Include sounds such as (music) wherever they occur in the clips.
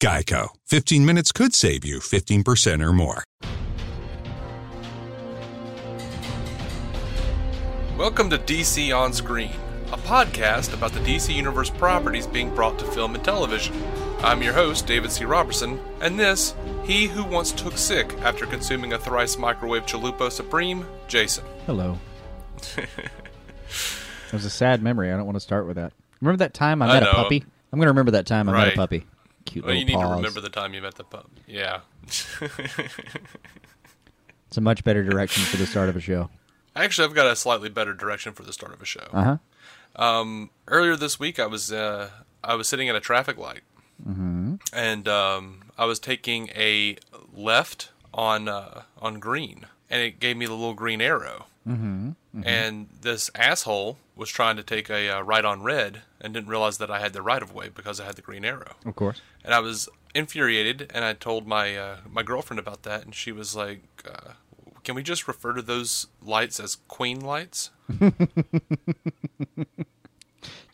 Geico. 15 minutes could save you 15% or more. Welcome to DC On Screen, a podcast about the DC Universe properties being brought to film and television. I'm your host, David C. Robertson, and this, he who once took sick after consuming a thrice microwave chalupa supreme, Jason. Hello. (laughs) it was a sad memory. I don't want to start with that. Remember that time I I met know. a puppy? I'm going to remember that time I met a puppy. Cute Well, little you need to remember the time you met the pup. Yeah. It's a much better direction for the start of a show. Actually, I've got a slightly better direction for the start of a show. Uh huh. Um, earlier this week, I was uh, I was sitting at a traffic light, and um, I was taking a left on uh, on green, and it gave me the little green arrow. Mm-hmm. And this asshole was trying to take a uh, right on red, and didn't realize that I had the right of way because I had the green arrow. Of course. And I was infuriated, and I told my uh, my girlfriend about that, and she was like, uh, "Can we just refer to those lights as queen lights?" (laughs)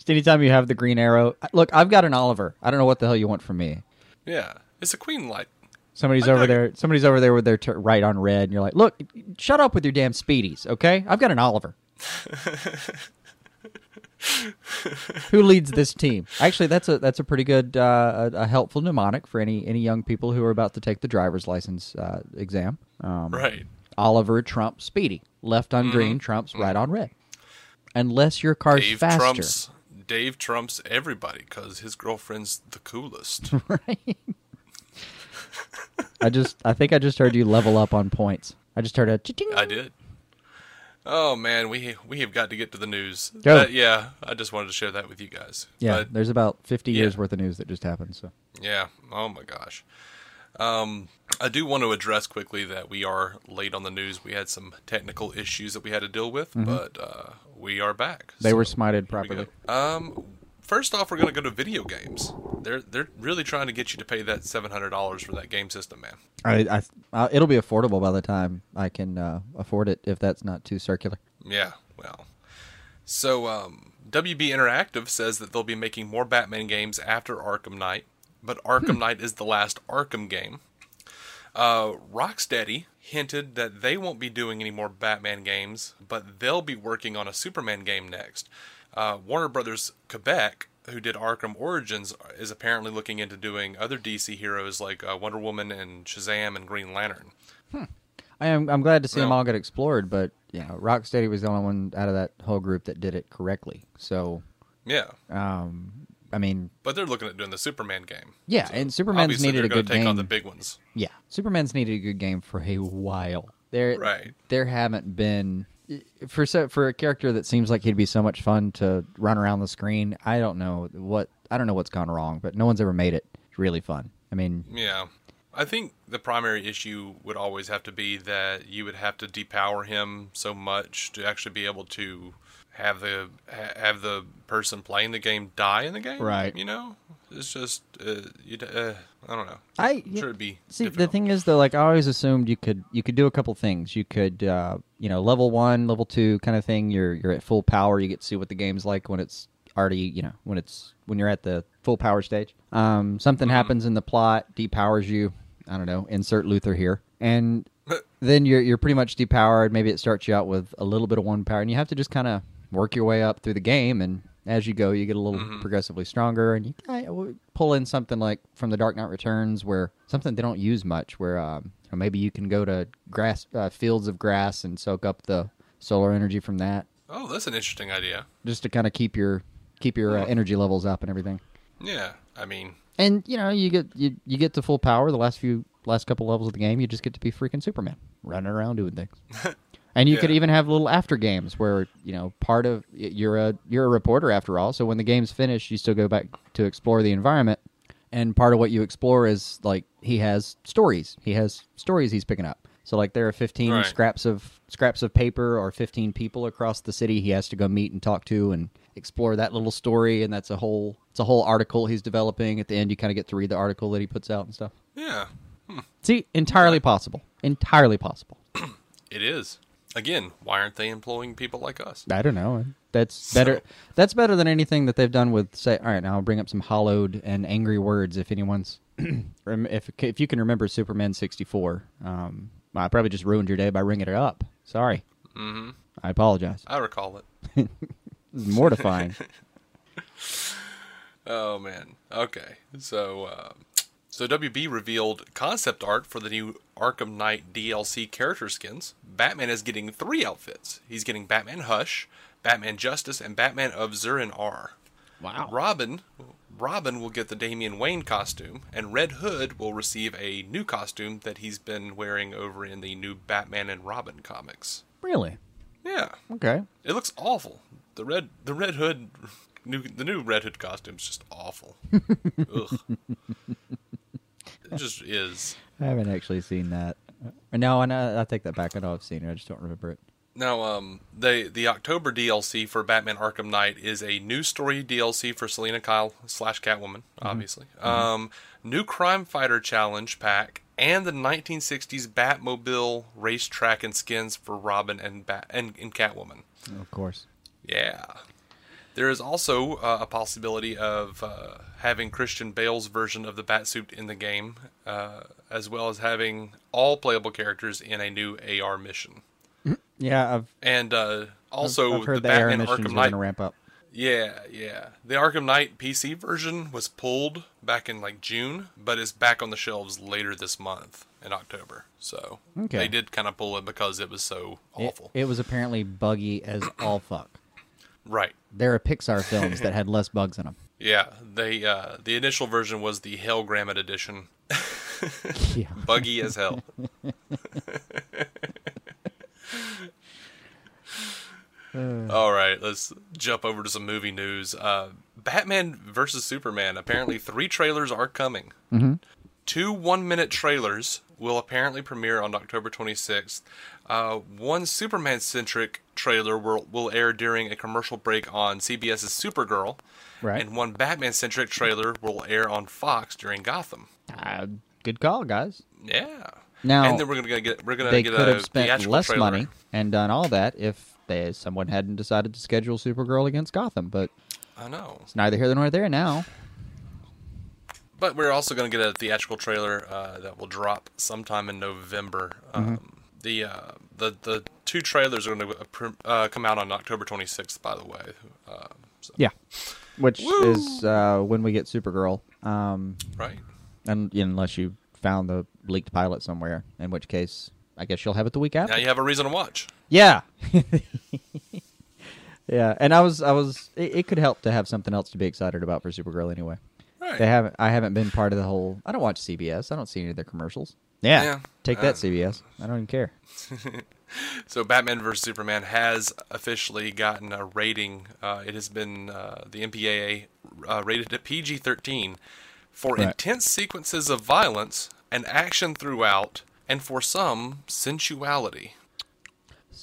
Just anytime you have the green arrow. Look, I've got an Oliver. I don't know what the hell you want from me. Yeah, it's a queen light. Somebody's over there. Somebody's over there with their tur right on red, and you're like, "Look, shut up with your damn speedies, okay? I've got an Oliver." (laughs) Who leads this team? Actually, that's a that's a pretty good uh, a, a helpful mnemonic for any any young people who are about to take the driver's license uh, exam. Um, Right. Oliver Trump Speedy. Left on green trumps right on red. Unless your car's Dave faster. trumps Dave trumps everybody because his girlfriend's the coolest. (laughs) I just I think I just heard you level up on points. I just heard a ching. I did. Oh man, we we have got to get to the news. Go. That- yeah, I just wanted to share that with you guys. Yeah, But, there's about 50 yeah. years worth of news that just happened. So yeah. Oh my gosh. Um, I do want to address quickly that we are late on the news. We had some technical issues that we had to deal with, but uh, we are back. Mm-hmm. they were smited here we properly. Um, first off, we're going to go to video games. They're they're really trying to get you to pay that seven hundred dollars for that game system, man. I, I uh, it'll be affordable by the time I can uh, afford it if that's not too circular. Yeah, well. So, um, WB Interactive says that they'll be making more Batman games after Arkham Knight, but Arkham Knight is the last Arkham game. Uh, Rocksteady hinted that they won't be doing any more Batman games, but they'll be working on a Superman game next. Uh, Warner Brothers Quebec, who did Arkham Origins, is apparently looking into doing other DC heroes like uh, Wonder Woman and Shazam and Green Lantern. I am I'm glad to see them all get explored, but yeah, Rocksteady was the only one out of that whole group that did it correctly. So, Yeah, um, I mean, but they're looking at doing the Superman game. yeah, and Superman's needed a good take game. on the big ones. Yeah, Superman's needed a good game for a while. There, Right. There haven't been for so for a character that seems like he'd be so much fun to run around the screen. I don't know what I don't know what's gone wrong, but no one's ever made it really fun. I mean, Yeah. I think the primary issue would always have to be that you would have to depower him so much to actually be able to have the have the person playing the game die in the game. Right. You know, it's just uh, you. Uh, I don't know. I I'm sure it'd be. See, the thing is though, like I always assumed you could you could do a couple things. You could uh, you know level one, level two kind of thing. You're you're at full power. You get to see what the game's like when it's already you know when it's when you're at the full power stage. Um, something Mm-hmm. happens in the plot, depowers you. I don't know. Insert Luthor here, and (laughs) then you're you're pretty much depowered. Maybe it starts you out with a little bit of one power, and you have to just kind of work your way up through the game and as you go, you get a little progressively stronger, and you of pull in something like from the Dark Knight Returns, where something they don't use much, where um, you know, maybe you can go to grass uh, fields of grass and soak up the solar energy from that, Oh, that's an interesting idea. just to kind of keep your keep your uh, energy levels up and everything. Yeah, I mean, And you know, you get you, you get to full power. The last few last couple levels of the game, you just get to be freaking Superman, running around doing things. (laughs) and you could even have little after games where you know part of you're a you're a reporter after all. So when the game's finished, you still go back to explore the environment. And part of what you explore is like he has stories. He has stories he's picking up. So like there are 15 Right. scraps of scraps of paper or 15 people across the city he has to go meet and talk to and explore that little story and that's a whole it's a whole article he's developing at the end you kind of get to read the article that he puts out and stuff. yeah, hmm. See, entirely possible. Entirely possible. it is. Again, why aren't they employing people like us? I don't know. That's better. That's better than anything that they've done with. Say, all right, now I'll bring up some hollowed and angry words. If anyone's, (clears throat) if if you can remember Superman sixty four, um, I probably just ruined your day by ringing it up. Sorry. Mm-hmm. I apologize. I recall it. Is (laughs) mortifying. (laughs) Oh man. Okay. So, um, so WB revealed concept art for the new Arkham Knight DLC character skins. Batman is getting three outfits. He's getting Batman Hush, Batman Justice, and Batman of Zur-En-Arrh wow. Robin, Robin will get the Damian Wayne costume, and Red Hood will receive a new costume that he's been wearing over in the new Batman and Robin comics. Really? Yeah, Okay. it looks awful. The red, the Red Hood, (laughs) new, the new Red Hood costume's just awful. (laughs) Ugh. Just is. (laughs) I haven't actually seen that. No, I know. I take that back. I know I've seen it. I just don't remember it. Now, um, the the October DLC for Batman Arkham Knight is a new story DLC for Selina Kyle slash Catwoman, obviously. Um, new Crime Fighter Challenge pack and the 1960s Batmobile racetrack and skins for Robin and Bat and, and Catwoman. Of course. Yeah. There is also uh, a possibility of uh, having Christian Bale's version of the Batsuit in the game, uh, as well as having all playable characters in a new AR mission. Yeah, I've And uh, also I've heard the the, Batman missions Arkham Knight. ramp up. Yeah, yeah. The Arkham Knight PC version was pulled back in like June, but is back on the shelves later this month in October. So Okay. they did kind of pull it because it was so It- awful. It, was apparently buggy as all fuck. Right. There are Pixar films that had less bugs in them. (laughs) Yeah, they uh, the initial version was the Hellgrammite edition, (laughs) Yeah. buggy as hell. (laughs) All right, let's jump over to some movie news. Uh, Batman versus Superman. Apparently, three trailers are coming. Two one-minute trailers will apparently premiere on October 26th. Uh, one Superman-centric trailer will, will air during a commercial break on CBS's Supergirl, Right. and one Batman-centric trailer will air on Fox during Gotham. Uh, good call, guys. Yeah. Now, and then we're gonna get we're gonna They get could a have spent less trailer. money and done all that if they, someone hadn't decided to schedule Supergirl against Gotham. But I know. it's neither here nor there now. But we're also going to get a theatrical trailer uh, that will drop sometime in November. Mm-hmm. The uh, the the two trailers are going to uh, come out on October 26th. By the way, uh, so, Yeah. Which is uh, when we get Supergirl. Um, right? and unless you found the leaked pilot somewhere, in which case I guess you'll have it the week after. Now you have a reason to watch. Yeah. (laughs) yeah, and I was I was it, it could help to have something else to be excited about for Supergirl anyway. Right. They haven't I haven't been part of the whole I don't watch CBS. I don't see any of their commercials. Yeah. Yeah. Take that Uh, CBS. I don't even care. (laughs) So Batman vs Superman has officially gotten a rating. Uh, it has been uh, the MPAA uh, rated at PG-13 for Right. intense sequences of violence and action throughout, and for some sensuality.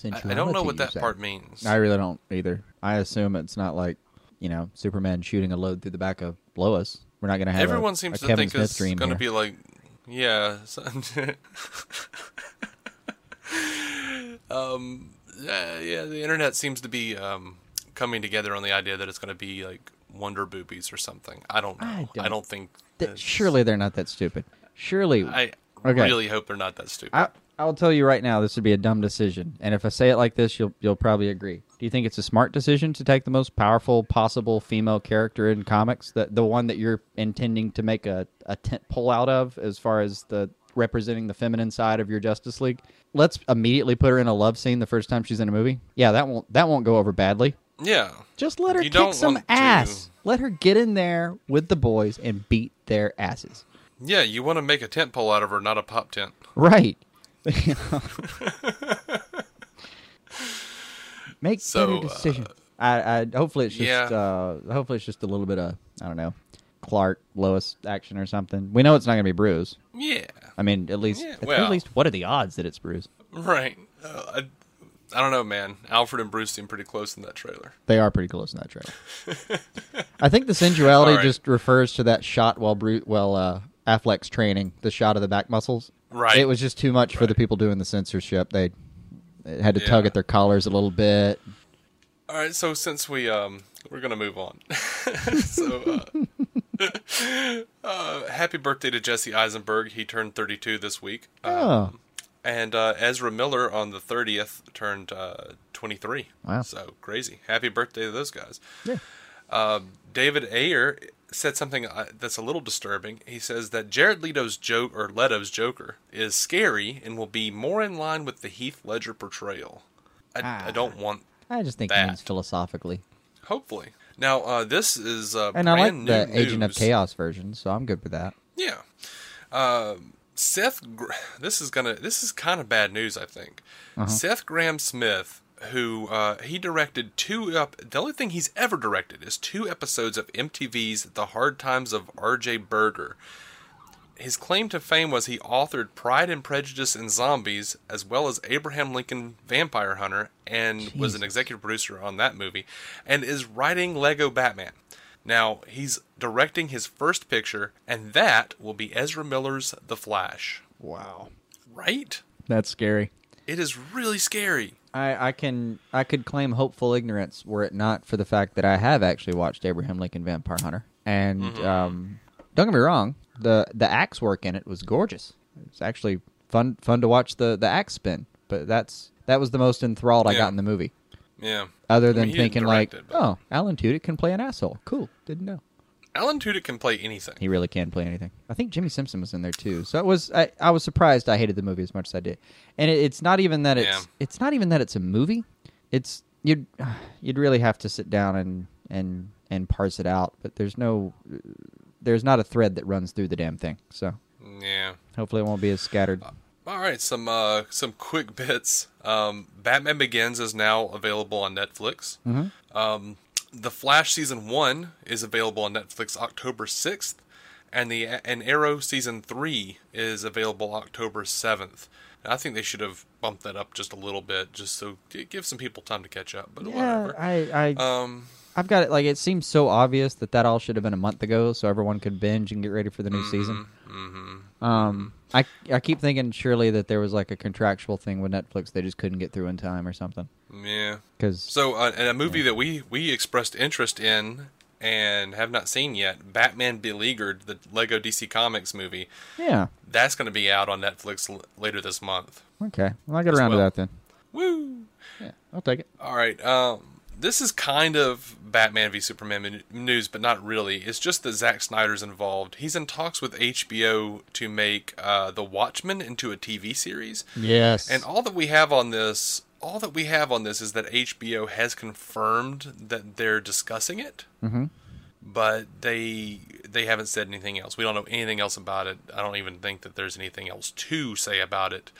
I, I don't know what that part means. I really don't either. I assume it's not like, you know, Superman shooting a load through the back of Lois. We're not going to have Everyone a, seems to Kevin think Smith it's going to be like, yeah. (laughs) um, yeah, yeah, the internet seems to be um, coming together on the idea that it's going to be like Wonder Boobies or something. I don't know. I I don't- don't, think. Th- surely they're not that stupid. Surely I Okay. really hope they're not that stupid. I, I'll tell you right now, this would be a dumb decision. And if I say it like this, you'll you'll probably agree. Do you think it's a smart decision to take the most powerful possible female character in comics, the the one that you're intending to make a, a tent pole out of, as far as the representing the feminine side of your Justice League? Let's immediately put her in a love scene the first time she's in a movie. Yeah, that won't that won't go over badly. yeah. Just let her You kick some want to- ass. Let her get in there with the boys and beat their asses. Yeah, you want to make a tent pole out of her, not a pop tent. Right. (laughs) Make So, better decisions. I, I hopefully it's just yeah. uh, hopefully it's just a little bit of I don't know Clark Lois action or something. We know it's not gonna be Bruce. Yeah. I mean, at least Yeah, at well. very least, what are the odds that it's Bruce? Right. Uh, I, I don't know, man. Alfred and Bruce seem pretty close in that trailer. They are pretty close in that trailer. I think the sensuality (laughs) right. just refers to that shot while Bruce, while uh, Affleck's training, the shot of the back muscles. Right. It was just too much for the people doing the censorship. They had to tug at their collars a little bit. All right, so since we um we're gonna move on. (laughs) so uh, (laughs) uh, happy birthday to Jesse Eisenberg. He turned 32 this week. Oh. And uh, Ezra Miller on the 30th turned uh, 23. Wow. So crazy. Happy birthday to those guys. Yeah. Uh, David Ayer said something uh, that's a little disturbing. He says that Jared Leto's joke or Leto's Joker is scary and will be more in line with the Heath Ledger portrayal. I, Ah. I don't want I just think That. means philosophically. Hopefully. Now, uh, this is uh, And I like the new Agent of. Chaos version, so I'm good with that. Yeah. Uh, Seth, Gr- this is gonna, this is kind of bad news, I think. Uh-huh. Seth Grahame-Smith, who uh, he directed two up, the only thing he's ever directed is two episodes of MTV's The Hard Times of R.J. Berger. His claim to fame was he authored Pride and Prejudice and Zombies, as well as Abraham Lincoln Vampire Hunter, and was an executive producer on that movie, and is writing Lego Batman. Now, he's directing his first picture, and that will be Ezra Miller's The Flash. Wow. Right? That's scary. It is really scary. I, I can I could claim hopeful ignorance were it not for the fact that I have actually watched Abraham Lincoln Vampire Hunter. And Mm-hmm. um, don't get me wrong, the the axe work in it was gorgeous. It's actually fun fun to watch the, the axe spin. But that's that was the most enthralled I got in the movie. Yeah. Other I than mean, thinking like, it, but- oh, Alan Tudyk can play an asshole. Cool. Didn't know. Alan Tudyk can play anything. He really can play anything. I think Jimmi Simpson was in there too. So it was. I, I was surprised. I hated the movie as much as I did, and it, it's not even that it's. Yeah. It's not even that it's a movie. It's you'd you'd really have to sit down and and and parse it out. But there's no. There's not a thread that runs through the damn thing. So Yeah. hopefully it won't be as scattered. All right, some uh, some quick bits. Um, Batman Begins is now available on Netflix. Um, the Flash season one is available on Netflix October sixth, and the and Arrow season three is available October seventh. I think they should have bumped that up just a little bit, just so give some people time to catch up. But Yeah, whatever. I I Um, I've got it. Like it seems so obvious that that all should have been a month ago, so everyone could binge and get ready for the new season. mm-hmm. Um, I I keep thinking surely that there was like a contractual thing with Netflix they just couldn't get through in time or something. yeah. Because So, uh, and a movie that we we expressed interest in and have not seen yet, Batman Beleaguered, the Lego DC Comics movie. yeah, That's going to be out on Netflix l- later this month. okay, well I get around well. to that then. Woo! Yeah, I'll take it. All right. Um, this is kind of Batman v Superman news, but not really. It's just that Zack Snyder's involved. He's in talks with HBO to make uh, The Watchmen into a TV series. Yes, And all that we have on this, all that we have on this is that HBO has confirmed that they're discussing it, Mhm. but they they haven't said anything else. We don't know anything else about it. I don't even think that there's anything else to say about it,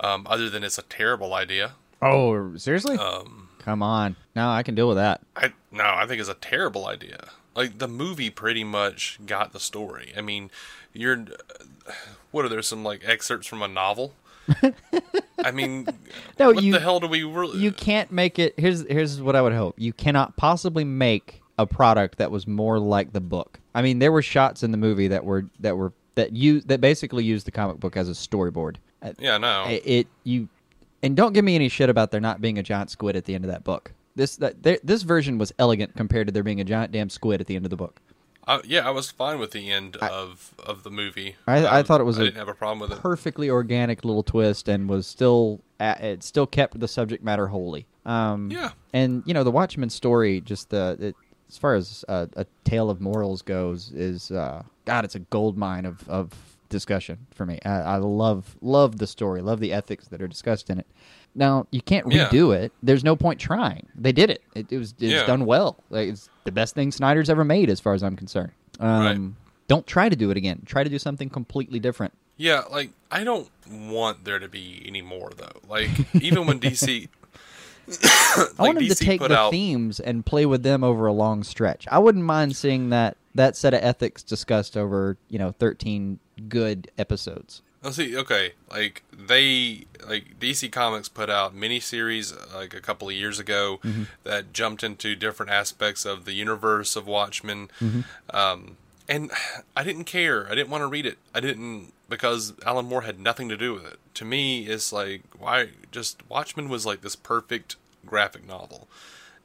um, other than it's a terrible idea. oh seriously? Um, Come on, no, I can deal with that. I no, I think it's a terrible idea. Like the movie pretty much got the story. I mean, you're what are there some like excerpts from a novel? I mean, (laughs) No, what you- the hell do we really? You can't make it. Here's here's what I would hope. You cannot possibly make a product that was more like the book. I mean, there were shots in the movie that were that were that you that basically used the comic book as a storyboard. Yeah, no. it, it you and don't give me any shit about there not being a giant squid at the end of that book. This that this version was elegant compared to there being a giant damn squid at the end of the book. Uh, yeah, I was fine with the end of of the movie. I, I Um, thought it was I a didn't have a problem with it. perfectly organic little twist, and was still at, it still kept the subject matter wholly. Um, Yeah. and you know the Watchmen story, just the it, as far as uh, a tale of morals goes, is uh, God, it's a gold mine of of discussion for me. I, I love love the story, love the ethics that are discussed in it. Now you can't Yeah. redo it. There's no point trying. They did it. It, it was it's Yeah. done well. Like, it's the best thing Snyder's ever made, as far as I'm concerned. Um, Right. Don't try to do it again. Try to do something completely different. Yeah, like I don't want there to be any more though. Like even when DC, (laughs) (coughs) I like want him to take the out, themes and play with them over a long stretch. I wouldn't mind seeing that that set of ethics discussed over you know thirteen good episodes. Let's see. Okay, like they like DC Comics put out miniseries like a couple of years ago Mm-hmm. that jumped into different aspects of the universe of Watchmen, Mm-hmm. um, and (sighs) I didn't care. I didn't want to read it. I didn't because Alan Moore had nothing to do with it. To me, it's like why just Watchmen was like this perfect graphic novel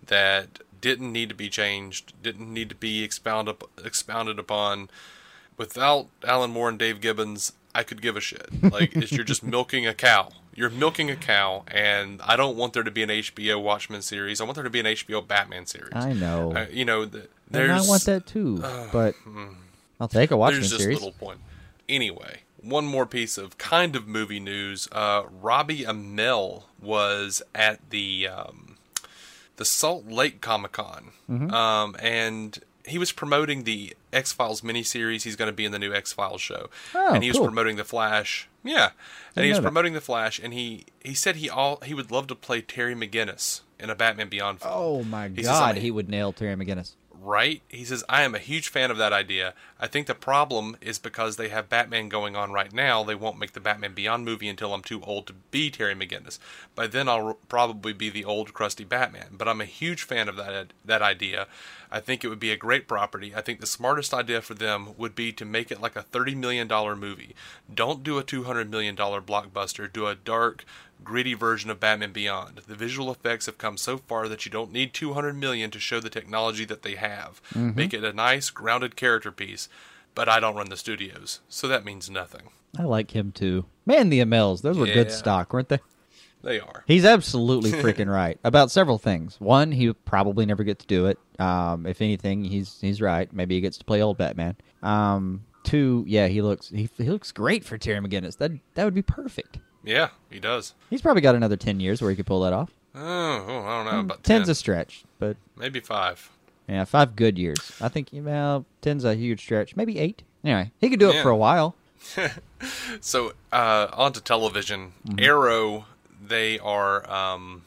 that didn't need to be changed, didn't need to be expounded expounded upon without Alan Moore and Dave Gibbons, I could give a shit. Like it's, you're just (laughs) milking a cow. You're milking a cow, and I don't want there to be an HBO Watchmen series. I want there to be an HBO Batman series. I know. Uh, you know, th- and I want that too, but I'll take a Watchmen there's just series. little point. Anyway, one more piece of kind of movie news. Uh, Robbie Amell was at the um, the Salt Lake Comic Con, Mm-hmm. um, and he was promoting the X Files miniseries. He's going to be in the new X Files show, Oh, and he was promoting the Flash. Yeah, and he was that. promoting the Flash, and he he said he all he would love to play Terry McGinnis in a Batman Beyond film. Oh my He says, God, "I'm- he would nail Terry McGinnis. Right? He says, I am a huge fan of that idea. I think the problem is because they have Batman going on right now, they won't make the Batman Beyond movie until I'm too old to be Terry McGinnis. By then, I'll probably be the old, crusty Batman. But I'm a huge fan of that, that idea. I think it would be a great property. I think the smartest idea for them would be to make it like a $30 million movie. Don't do a $200 million blockbuster. Do a dark, gritty version of Batman Beyond. The visual effects have come so far that you don't need 200 million to show the technology that they have. Make it a nice, grounded character piece. But I don't run the studios, so that means nothing. I like him too. Man, the Amells, those were good stock, weren't they? They are. He's absolutely (laughs) freaking right about several things. One, he probably never get to do it. Um, if anything, he's he's right. Maybe he gets to play old Batman. Um, two, yeah, he looks he, he looks great for Terry McGinnis. That that would be perfect. Yeah, he does. He's probably got another ten years where he could pull that off. Oh, oh, I don't know about Ten's 10. a stretch, but Maybe five. yeah, five good years. I think well, ten's a huge stretch. Maybe eight. Anyway, he could do it for a while. (laughs) So, uh, onto television. Mm-hmm. Arrow, they are, um,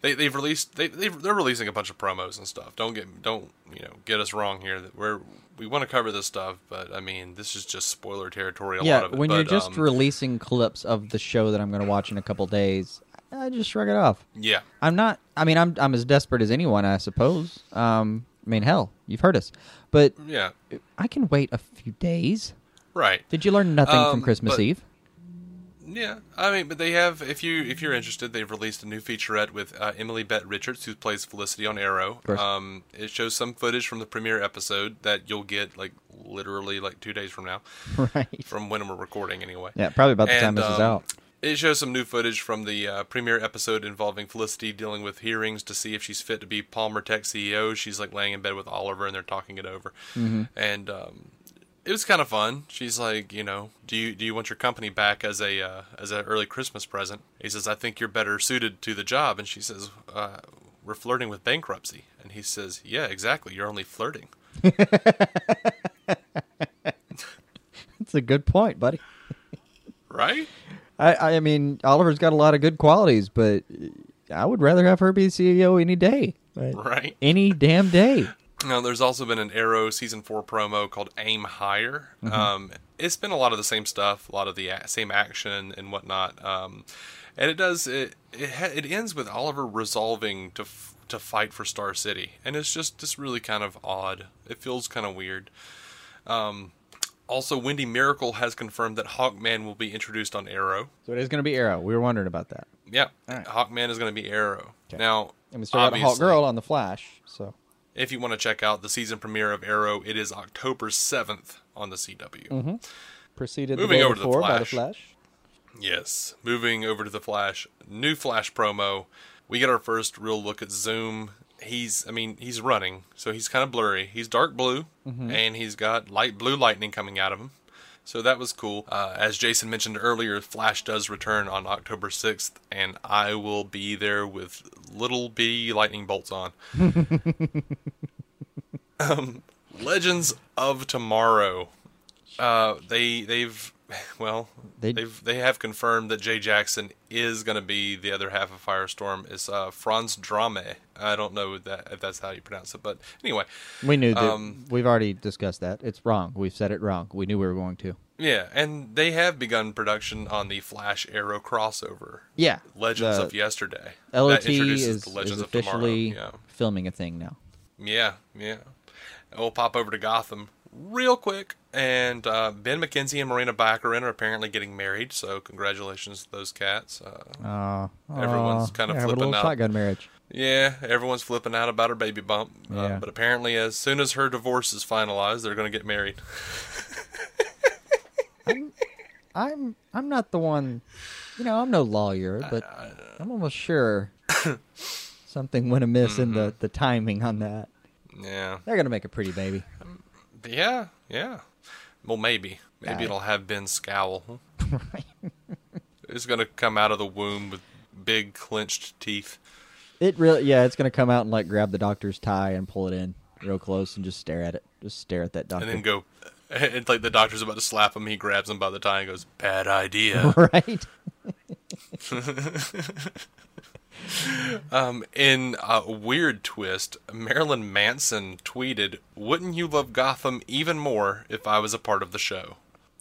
they they've released they they've, they're releasing a bunch of promos and stuff. Don't get don't you know get us wrong here. That we're we want to cover this stuff, but I mean this is just spoiler territory. A lot yeah, of it. when you're just um, releasing clips of the show that I'm going to watch in a couple days, I just shrug it off. yeah, I'm not. I mean, I'm I'm as desperate as anyone, I suppose. Um, I mean, hell, you've heard us, but yeah, I can wait a few days. right. Did you learn nothing Um, from Christmas but- Eve? Yeah, I mean, but they have. If you if you're interested, they've released a new featurette with uh, Emily Bett Rickards, who plays Felicity on Arrow. Um, it shows some footage from the premiere episode that you'll get like literally like two days from now, (laughs) right. from when we're recording anyway. Yeah, probably about the time And, this is um, out. It shows some new footage from the uh, premiere episode involving Felicity dealing with hearings to see if she's fit to be Palmer Tech CEO. She's like laying in bed with Oliver and they're talking it over. Mm-hmm. And um, it was kind of fun. She's like, you know, do you do you want your company back as a uh, as an early Christmas present? He says, I think you're better suited to the job. And she says, uh, we're flirting with bankruptcy. And he says, yeah, exactly. You're only flirting. (laughs) That's a good point, buddy. Right? I I mean, Oliver's got a lot of good qualities, but I would rather have her be CEO any day. But Right. Any damn day. Now, there's also been an Arrow season four promo called Aim Higher. Um, it's been a lot of the same stuff, a lot of the same action and whatnot. Um, and it does it it, ha- it ends with Oliver resolving to f- to fight for Star City, and it's just just really kind of odd. It feels kind of weird. Um, also, Wendy Mericle has confirmed that Hawkman will be introduced on Arrow. So it is going to be Arrow. We were wondering about that. Yeah, right. Hawkman is going to be Arrow. Okay. Now, And we still got Hawk Girl on the Flash. So if you want to check out the season premiere of Arrow, it is October 7th on the CW. Mm-hmm. Preceded Moving the over to the by the Flash. Flash. Yes. Moving over to the Flash, new Flash promo. We get our first real look at Zoom. He's, I mean, he's running, so he's kind of blurry. He's dark blue, mm-hmm. and he's got light blue lightning coming out of him. So that was cool. Uh, as Jason mentioned earlier, Flash does return on October 6th, and I will be there with little bitty lightning bolts on. (laughs) um, Legends of Tomorrow. Uh, they they've well They- they have they have confirmed that Jay Jackson is going to be the other half of Firestorm. Is uh, Franz Drameh. I don't know that if that's how you pronounce it, but anyway, We knew that. Um, We've already discussed that. It's wrong. We've said it wrong. We knew we were going to. yeah, and they have begun production on the Flash Arrow crossover. Yeah. Legends The of Yesterday. LOT is, the is officially Tomorrow. filming a thing now. Yeah, yeah, yeah. We'll pop over to Gotham real quick, and uh, Ben McKenzie and Morena Baccarin are apparently getting married. So congratulations to those cats. Uh, Uh, Everyone's kind of yeah, flipping out. shotgun marriage. yeah, everyone's flipping out about her baby bump. Uh, Yeah. but apparently, as soon as her divorce is finalized, they're going to get married. (laughs) I'm I'm I'm not the one, you know. I'm no lawyer, but I'm almost sure (coughs) something went amiss in Mm-hmm. the the timing on that. Yeah, They're gonna make a pretty baby. Yeah, yeah. Well, maybe, maybe Right. it'll have Ben scowl. (laughs) it's going to come out of the womb with big clenched teeth. It really, yeah, it's gonna come out and like grab the doctor's tie and pull it in real close and just stare at it. Just stare at that doctor. and then go. (laughs) It's like the doctor's about to slap him. He grabs him by the tie and goes, "Bad idea." (laughs) right? Um, in a weird twist, Marilyn Manson tweeted, "Wouldn't you love Gotham even more if I was a part of the show?"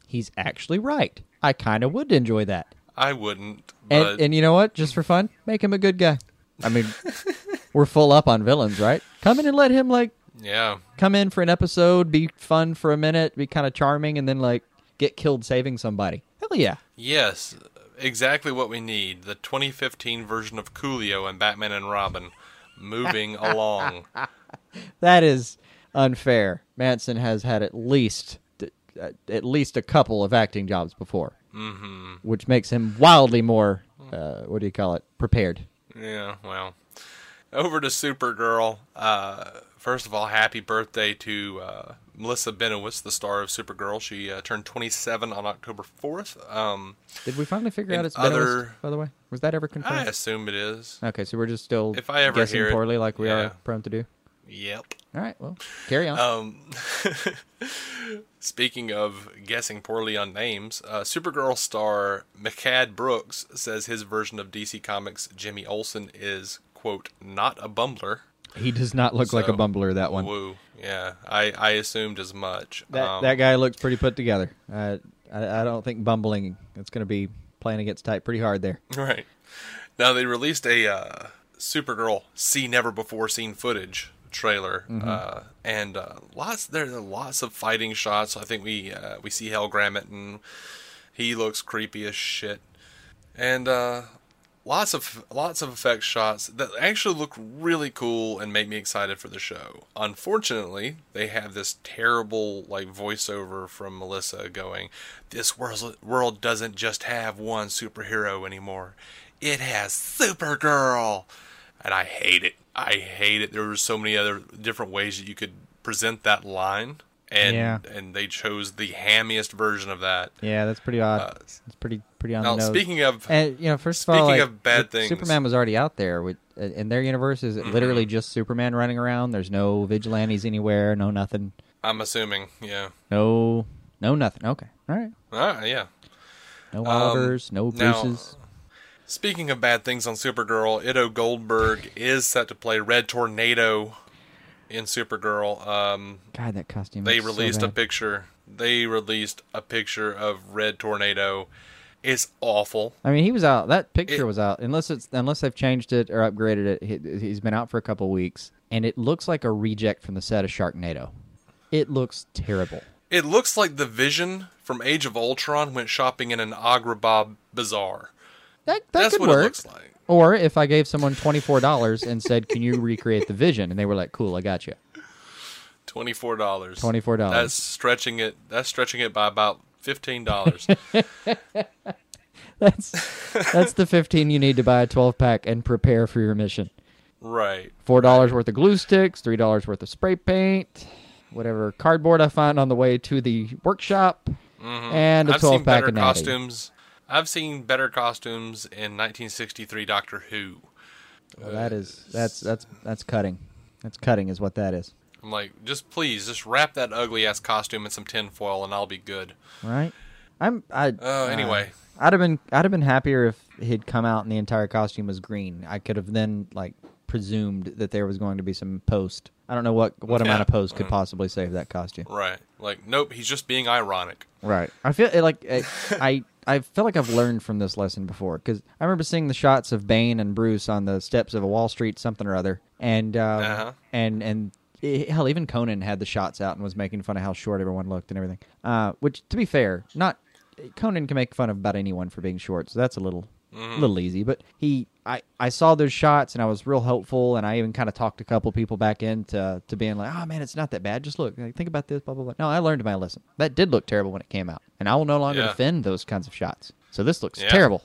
He's actually right. I kind of would enjoy that. I wouldn't, but And and you know what? Just for fun, make him a good guy. I mean, (laughs) we're full up on villains, right? Come in and let him like yeah, come in for an episode, be fun for a minute, be kind of charming, and then like get killed saving somebody. Hell yeah! yes, exactly what we need. The 2015 version of Coolio and Batman and Robin, moving (laughs) along. That is unfair. Manson has had at least uh, at least a couple of acting jobs before, mm-hmm. which makes him wildly more. Uh, what do you call it? Prepared. Yeah, well. Over to Supergirl. Uh, first of all, happy birthday to uh, Melissa Benoist, the star of Supergirl. She uh, turned 27 on October 4th. Um, Did we finally figure out it's other- Benoist, by the way? Was that ever confirmed? I assume it is. Okay, so we're just still If I ever guessing hear it, poorly like we yeah. are prone to do. Yep. All right, well, carry on. Um, (laughs) speaking of guessing poorly on names, uh, Supergirl star Mehcad Brooks says his version of DC Comics' Jimmy Olsen is, quote, not a bumbler. He does not look like a bumbler. That one. Woo. Yeah, I, I assumed as much. That Um, that guy looks pretty put together. Uh, I I don't think bumbling. It's going to be playing against type pretty hard there. (laughs) Right. Now they released a uh, Supergirl see never before seen footage trailer, uh, and uh, lots there are lots of fighting shots. I think we uh, we see Hellgrammite and he looks creepy as shit, and uh, lots of lots of effect shots that actually look really cool and make me excited for the show. Unfortunately, they have this terrible like voiceover from Melissa going, "This world world doesn't just have one superhero anymore. It has Supergirl." And I hate it. I hate it. There were so many other different ways that you could present that line. And Yeah. and they chose the hammiest version of that. Yeah, that's pretty odd. Uh, it's pretty pretty on Now, the nose. speaking of and you know, first of all, speaking like, of bad things- Superman was already out there. With uh, in their universe, is it literally Mm-hmm. just Superman running around? There's no vigilantes anywhere. No nothing. I'm assuming, yeah. No, no nothing. Okay, all right. Ah, yeah. No Olivers. no Um, now- Bruces. Speaking of bad things on Supergirl, Iddo Goldberg is set to play Red Tornado in Supergirl. Um, God, that costume. they looks so released a picture. They released a picture of Red Tornado. It's awful. I mean, he was out. That picture It- was out. Unless it's unless they've changed it or upgraded it. He, he's been out for a couple weeks, and it looks like a reject from the set of Sharknado. It looks terrible. It looks like the Vision from Age of Ultron went shopping in an Agrabah bazaar. that that That's could what work. it looks like. Or if I gave someone twenty four dollars and said, "Can you recreate the vision?" and they were like, "Cool, I got you." Twenty four dollars. $24. That's stretching it. That's stretching it by about fifteen dollars. (laughs) That's that's the fifteen you need to buy a twelve pack and prepare for your mission. right. Four dollars worth of glue sticks, three dollars worth of spray paint, whatever cardboard I find on the way to the workshop, and a Mm-hmm. I've twelve pack of costumes. I've seen better costumes in 1963 Doctor Who. Well, that is that's that's that's cutting. That's cutting is what that is. I'm like, just please, just wrap that ugly ass costume in some tinfoil, and I'll be good. Right? I'm I Uh, anyway. I'd have been I'd have been happier if he'd come out and the entire costume was green. I could have then like presumed that there was going to be some post. I don't know what what amount of post could possibly save that costume. Right. Like, nope, he's just being ironic. Right. I feel like eh, (laughs) I I feel like I've learned from this lesson before because I remember seeing the shots of Bane and Bruce on the steps of a Wall Street something or other, and um, Uh-huh. and and hell, even Conan had the shots out and was making fun of how short everyone looked and everything. Uh, which, to be fair, not Conan can make fun of about anyone for being short, so that's a little Mm-hmm. little easy. But he, I, I saw those shots and I was real hopeful, and I even kind of talked a couple people back into to being like, oh man, it's not that bad. Just look, like, think about this, blah blah blah. No, I learned my lesson. That did look terrible when it came out, and I will no longer Yeah. defend those kinds of shots. So this looks Yeah. terrible.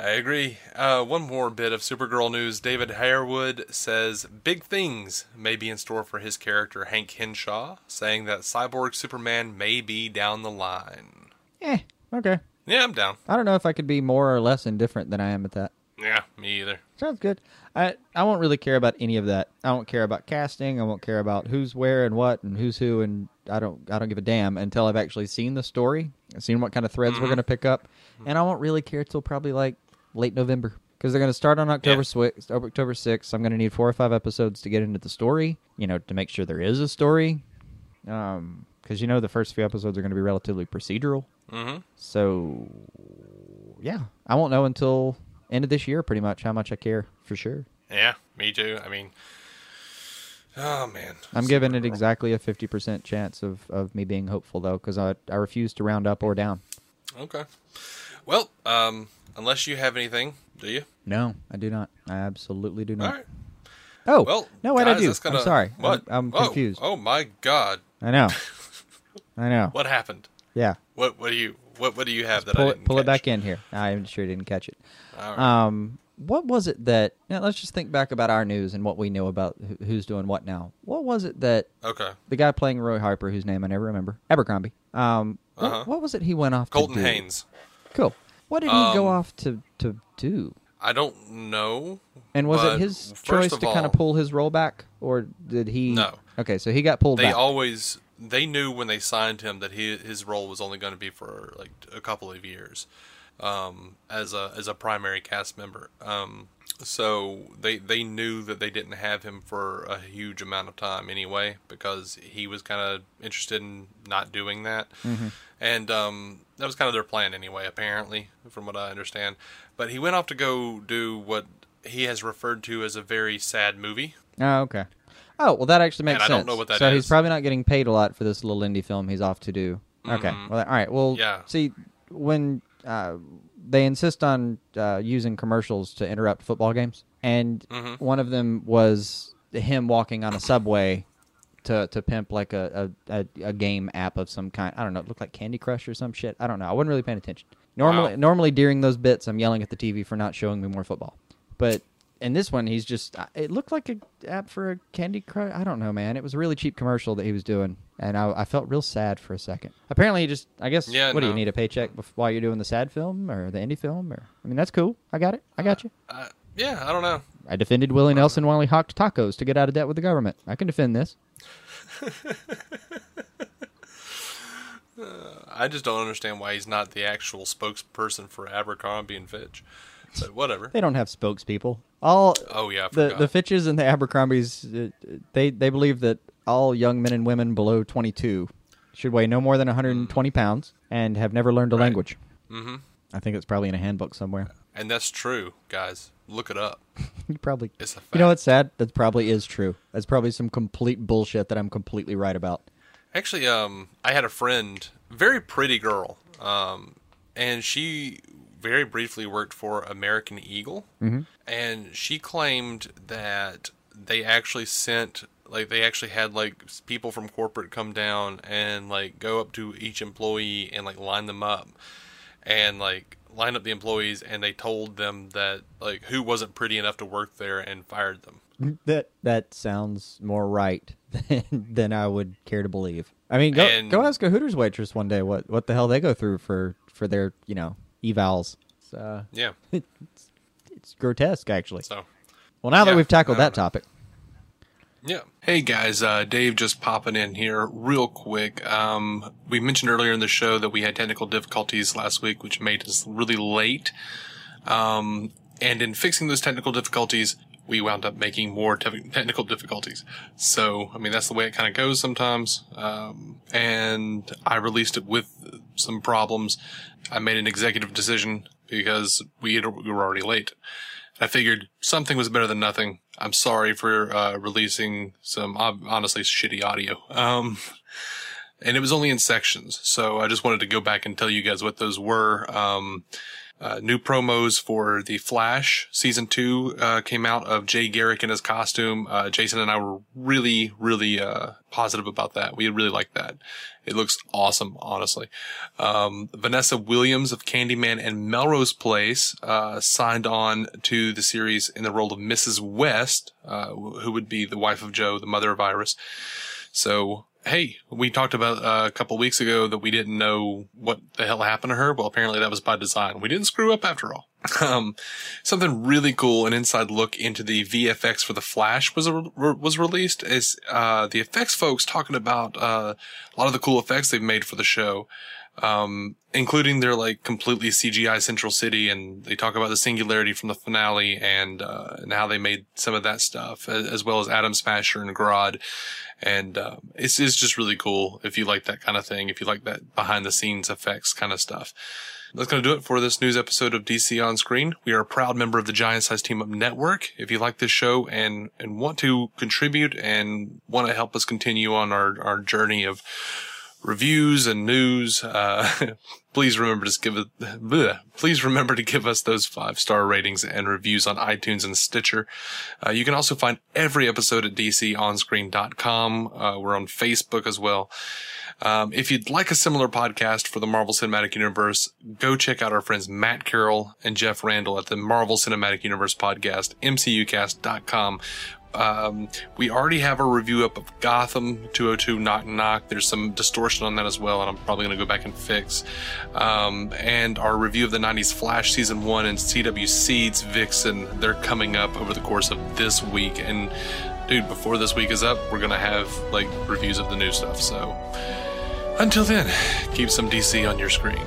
I agree. Uh, one more bit of Supergirl news. David Harewood says big things may be in store for his character Hank Henshaw, saying that Cyborg Superman may be down the line. Eh, okay. Yeah, I'm down. I don't know if I could be more or less indifferent than I am at that. Yeah, me either. Sounds good. I I won't really care about any of that. I won't care about casting. I won't care about who's where and what and who's who and I don't I don't give a damn until I've actually seen the story, seen what kind of threads we're going to pick up, and I won't really care till probably like late November because they're going to start on October Yeah. swi- October 6th. I'm going to need 4 or 5 episodes to get into the story, you know, to make sure there is a story. Um cuz you know the first few episodes are going to be relatively procedural. Mm-hmm. So yeah, I won't know until end of this year pretty much how much I care for sure. Yeah, me too. I mean, oh man, I'm giving it exactly a 50% chance of, of me being hopeful though cuz I I refuse to round up or down. Okay. Well, um, unless you have anything, do you? No, I do not. I absolutely do not. right. Oh. Well, no, wait, guys, I do. gonna- I'm sorry. What? I'm, I'm Oh, confused. Oh my God! I know. (laughs) I know. What happened? Yeah. What? What do you? What? What do you have that Pull I pull it back in here. I'm sure didn't catch it. All right. Um, what was it that? Now let's just think back about our news and what we know about who's doing what now. What was it that okay. the guy playing Roy Harper, whose name I never remember, Abercrombie? Um, what- Uh-huh. what, was it he went off Colton to do? Haynes. Cool. What did he go Um, off to to do? I don't know. And was it his choice to kind of pull his role back, or did he? No. Okay, so he got pulled They back. always they knew when they signed him that he his role was only going to be for like a couple of years, um, as a as a primary cast member. Um, so they they knew that they didn't have him for a huge amount of time anyway because he was kind of interested in not doing that, and um, that was kind of their plan anyway. Apparently, from what I understand, but he went off to go do what he has referred to as a very sad movie. Oh, okay. Oh, well, that actually makes And I sense. don't know what that so he's probably not getting paid a lot for this little indie film he's off to do. Okay. Well, all right. Well, Yeah. see, when uh, they insist on uh, using commercials to interrupt football games, and Mm-hmm. one of them was him walking on a subway to, to pimp like a, a, a, game app of some kind. I don't know. It looked like Candy Crush or some shit. I don't know. I wasn't really paying attention. Normally, Wow. normally during those bits, I'm yelling at the TV for not showing me more football. But in this one, he's just. Uh, it looked like a app for a Candy Crush. I don't know, man. It was a really cheap commercial that he was doing, and I, I felt real sad for a second. Apparently, he just. I guess. Yeah, what do you need a paycheck while you're doing the sad film or the indie film? Or I mean, that's cool. I got it. I got uh, you. Uh, yeah, I don't know. I defended Willie uh, Nelson while he hawked tacos to get out of debt with the government. I can defend this. (laughs) I just don't understand why he's not the actual spokesperson for Abercrombie and Fitch. But whatever. They don't have spokespeople. All Oh yeah, I the the Fitches and the Abercrombie's, uh, they they believe that all young men and women below 22 should weigh no more than 120 pounds and have never learned a Right. language. Mm-hmm. I think it's probably in a handbook somewhere. and that's true, guys. Look it up. (laughs) You probably. It's a fact. You know what's sad? That probably is true. That's probably some complete bullshit that I'm completely right about. Actually, um, I had a friend, very pretty girl, um, and she very briefly worked for American Eagle, Mm-hmm. and she claimed that they actually sent like they actually had like people from corporate come down and like go up to each employee and like line them up and like line up the employees and they told them that like who wasn't pretty enough to work there and fired them. That that sounds more right (laughs) than, than I would care to believe. I mean, go And- go ask a Hooters waitress one day what what the hell they go through for for their you know evals. It's, uh, Yeah. it's (laughs) it's grotesque, actually. So Well, now that we've tackled that know. topic, Yeah. Hey guys, uh, Dave just popping in here real quick. Um, we mentioned earlier in the show that we had technical difficulties last week, which made us really late. Um, and in fixing those technical difficulties, we wound up making more te- technical difficulties. So, I mean, that's the way it kind of goes sometimes. Um, and I released it with some problems. I made an executive decision because we, had, we were already late. I figured something was better than nothing. I'm sorry for uh, releasing some honestly shitty audio. Um, and it was only in sections, so I just wanted to go back and tell you guys what those were. Um, uh, new promos for the Flash season two uh, came out of Jay Garrick in his costume. Uh, Jason and I were really, really uh, positive about that. We really liked that. It looks awesome, honestly. Um, Vanessa Williams of Candyman and Melrose Place uh, signed on to the series in the role of Mrs. West, uh, who would be the wife of Joe, the mother of Iris. So, hey, we talked about uh, a couple weeks ago that we didn't know what the hell happened to her. Well, apparently that was by design. We didn't screw up after all. (laughs) Um, something really cool, an inside look into the VFX for the Flash was re- was released. Is uh, the effects folks talking about uh, a lot of the cool effects they've made for the show um, including their like completely CGI Central City, and they talk about the singularity from the finale and uh, and how they made some of that stuff, as, well as Atom Smasher and Grodd, and um, it's it's just really cool if you like that kind of thing, if you like that behind the scenes effects kind of stuff. That's going to do it for this news episode of DC on Screen. We are a proud member of the Giant Size Team Up Network. If you like this show and, and want to contribute and want to help us continue on our, our journey of reviews and news, uh, (laughs) please remember to give it, please remember to give us those five star ratings and reviews on iTunes and Stitcher. Uh, you can also find every episode at dconscreen.com. Uh, we're on Facebook as well. Um, if you'd like a similar podcast for the Marvel Cinematic Universe, go check out our friends Matt Carroll and Jeff Randall at the Marvel Cinematic Universe podcast, mcucast.com. Um, we already have a review up of Gotham 202 Knock Knock. There's some distortion on that as well, and I'm probably going to go back and fix. Um, and our review of the 90s Flash Season 1 and CW Seeds Vixen, they're coming up over the course of this week. And dude, before this week is up, we're going to have like reviews of the new stuff. So until then, keep some DC on your screen.